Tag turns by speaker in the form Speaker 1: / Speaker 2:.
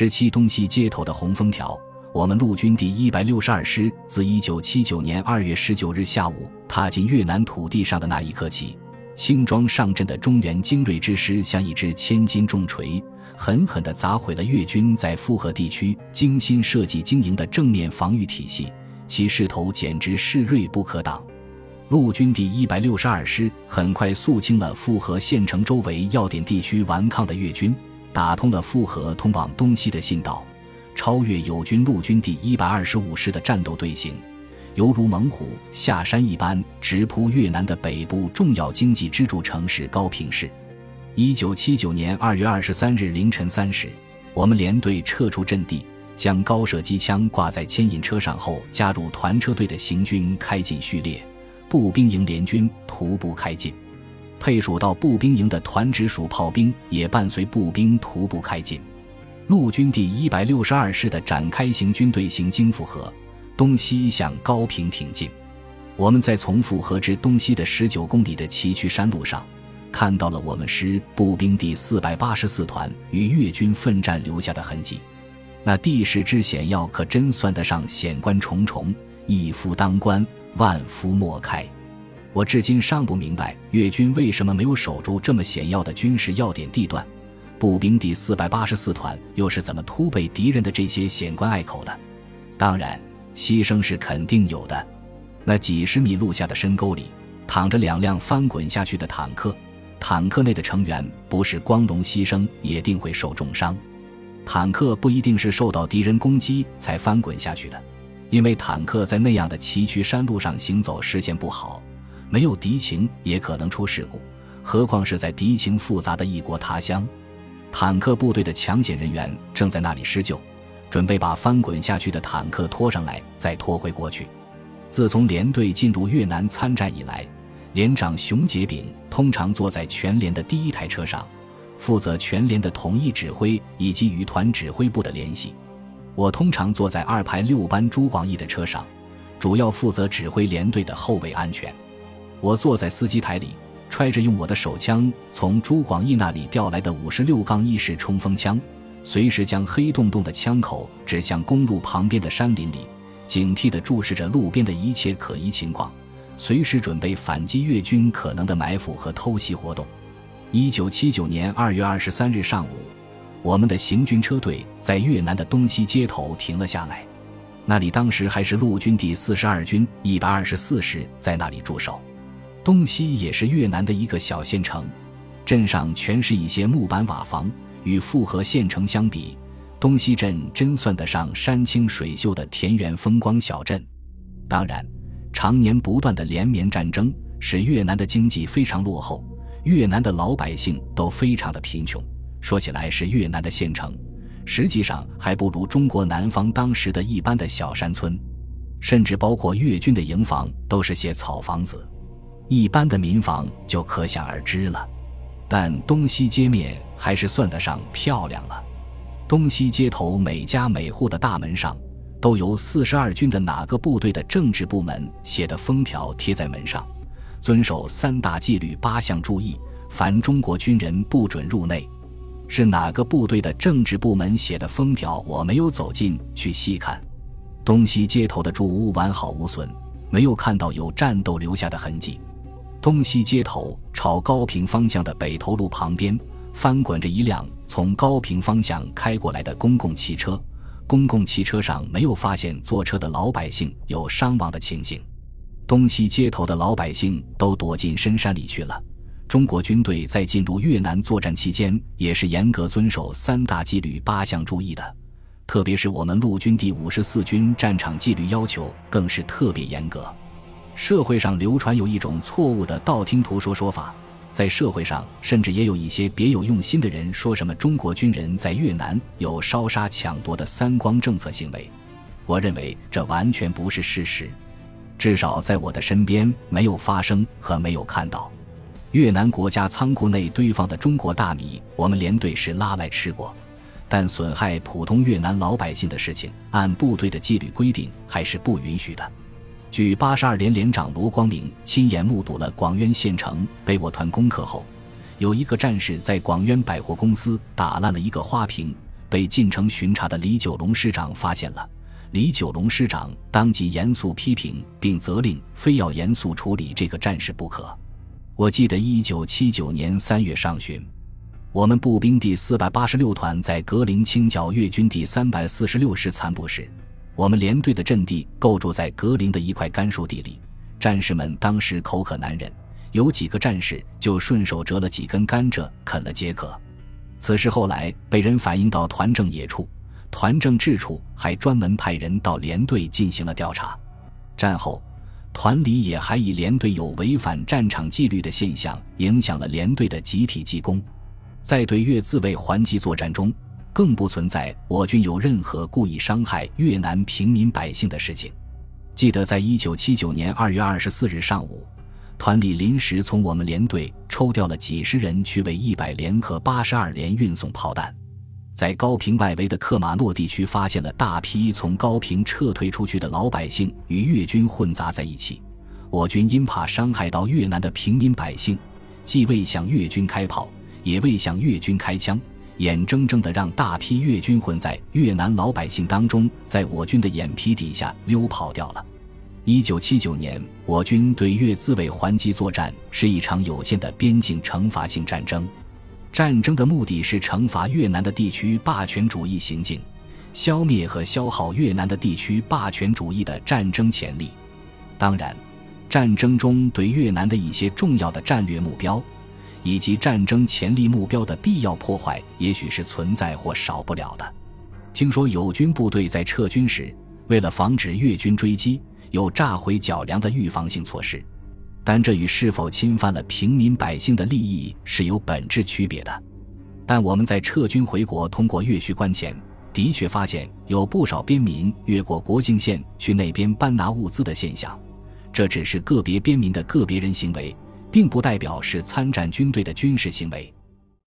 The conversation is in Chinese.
Speaker 1: 十七东西街头的红封条。我们陆军第一百六十二师自一九七九年二月十九日下午踏进越南土地上的那一刻起，轻装上阵的中原精锐之师像一支千斤重锤，狠狠地砸毁了越军在富河地区精心设计经营的正面防御体系，其势头简直势锐不可挡。陆军第一百六十二师很快肃清了复河县城周围要点地区顽抗的越军，打通了复河通往东西的信道。超越友军陆军第一百二十五师的战斗队形，犹如猛虎下山一般，直扑越南的北部重要经济支柱城市高平市。一九七九年二月二十三日凌晨三时，我们连队撤出阵地，将高射机枪挂在牵引车上后，加入团车队的行军开进序列，步兵营联军徒步开进，配属到步兵营的团直属炮兵也伴随步兵徒步开进。陆军第一百六十二师的展开行军队行经复河，东西向高平挺进。我们在从复河至东西的十九公里的崎岖山路上，看到了我们师步兵第四百八十四团与越军奋战留下的痕迹。那地势之险要，可真算得上险关重重，一夫当关，万夫莫开。我至今尚不明白越军为什么没有守住这么险要的军事要点地段。步兵第四百八十四团又是怎么突被敌人的这些险关隘口的？当然，牺牲是肯定有的。那几十米路下的深沟里，躺着两辆翻滚下去的坦克，坦克内的成员不是光荣牺牲，也定会受重伤。坦克不一定是受到敌人攻击才翻滚下去的，因为坦克在那样的崎岖山路上行走视线不好，没有敌情也可能出事故，何况是在敌情复杂的异国他乡。坦克部队的抢险人员正在那里施救，准备把翻滚下去的坦克拖上来，再拖回过去。自从连队进入越南参战以来，连长熊杰炳通常坐在全连的第一台车上，负责全连的统一指挥以及与团指挥部的联系。我通常坐在二排六班朱广义的车上，主要负责指挥连队的后卫安全。我坐在司机台里。揣着用我的手枪从朱广义那里调来的五十六杠一式冲锋枪，随时将黑洞洞的枪口指向公路旁边的山林里，警惕地注视着路边的一切可疑情况，随时准备反击越军可能的埋伏和偷袭活动。一九七九年二月二十三日上午，我们的行军车队在越南的东西街头停了下来，那里当时还是陆军第四十二军一百二十四师在那里驻守。东西也是越南的一个小县城，镇上全是一些木板瓦房。与复合县城相比，东西镇真算得上山清水秀的田园风光小镇。当然，常年不断的连绵战争使越南的经济非常落后，越南的老百姓都非常的贫穷。说起来是越南的县城，实际上还不如中国南方当时的一般的小山村，甚至包括越军的营房都是些草房子。一般的民房就可想而知了，但东西街面还是算得上漂亮了。东西街头每家每户的大门上，都由四十二军的哪个部队的政治部门写的封条贴在门上，遵守三大纪律八项注意，凡中国军人不准入内。是哪个部队的政治部门写的封条？我没有走进去细看。东西街头的住屋完好无损，没有看到有战斗留下的痕迹。东西街头朝高平方向的北头路旁边，翻滚着一辆从高平方向开过来的公共汽车。公共汽车上没有发现坐车的老百姓有伤亡的情形。东西街头的老百姓都躲进深山里去了。中国军队在进入越南作战期间，也是严格遵守三大纪律八项注意的，特别是我们陆军第五十四军战场纪律要求更是特别严格。社会上流传有一种错误的道听途说说法，在社会上甚至也有一些别有用心的人说什么中国军人在越南有烧杀抢夺的“三光”政策行为。我认为这完全不是事实，至少在我的身边没有发生和没有看到。越南国家仓库内堆放的中国大米，我们连队是拉来吃过，但损害普通越南老百姓的事情，按部队的纪律规定还是不允许的。据八十二连连长罗光明亲眼目睹了广渊县城被我团攻克后，有一个战士在广渊百货公司打烂了一个花瓶，被进城巡查的李九龙师长发现了。李九龙师长当即严肃批评，并责令非要严肃处理这个战士不可。我记得一九七九年三月上旬，我们步兵第四百八十六团在格陵清剿粤军第三百四十六师残部时，我们连队的阵地构筑在格陵的一块干树地里。战士们当时口渴难忍，有几个战士就顺手折了几根甘蔗啃了解渴。此事后来被人反映到团政野处。团政治处还专门派人到连队进行了调查。战后，团里也还以连队有违反战场纪律的现象，影响了连队的集体记功。在对越自卫还击作战中，更不存在我军有任何故意伤害越南平民百姓的事情。记得在一九七九年二月二十四日上午，团里临时从我们连队抽调了几十人去为一百连和八十二连运送炮弹。在高平外围的克马诺地区，发现了大批从高平撤退出去的老百姓与越军混杂在一起。我军因怕伤害到越南的平民百姓，既未向越军开炮，也未向越军开枪，眼睁睁地让大批越军混在越南老百姓当中，在我军的眼皮底下溜跑掉了。一九七九年，我军对越自卫还击作战是一场有限的边境惩罚性战争。战争的目的是惩罚越南的地区霸权主义行径，消灭和消耗越南的地区霸权主义的战争潜力。当然，战争中对越南的一些重要的战略目标，以及战争潜力目标的必要破坏，也许是存在或少不了的。听说友军部队在撤军时，为了防止越军追击，有炸毁脚梁的预防性措施。但这与是否侵犯了平民百姓的利益是有本质区别的。但我们在撤军回国通过越戌关前，的确发现有不少边民越过国境线去那边搬拿物资的现象。这只是个别边民的个别人行为，并不代表是参战军队的军事行为。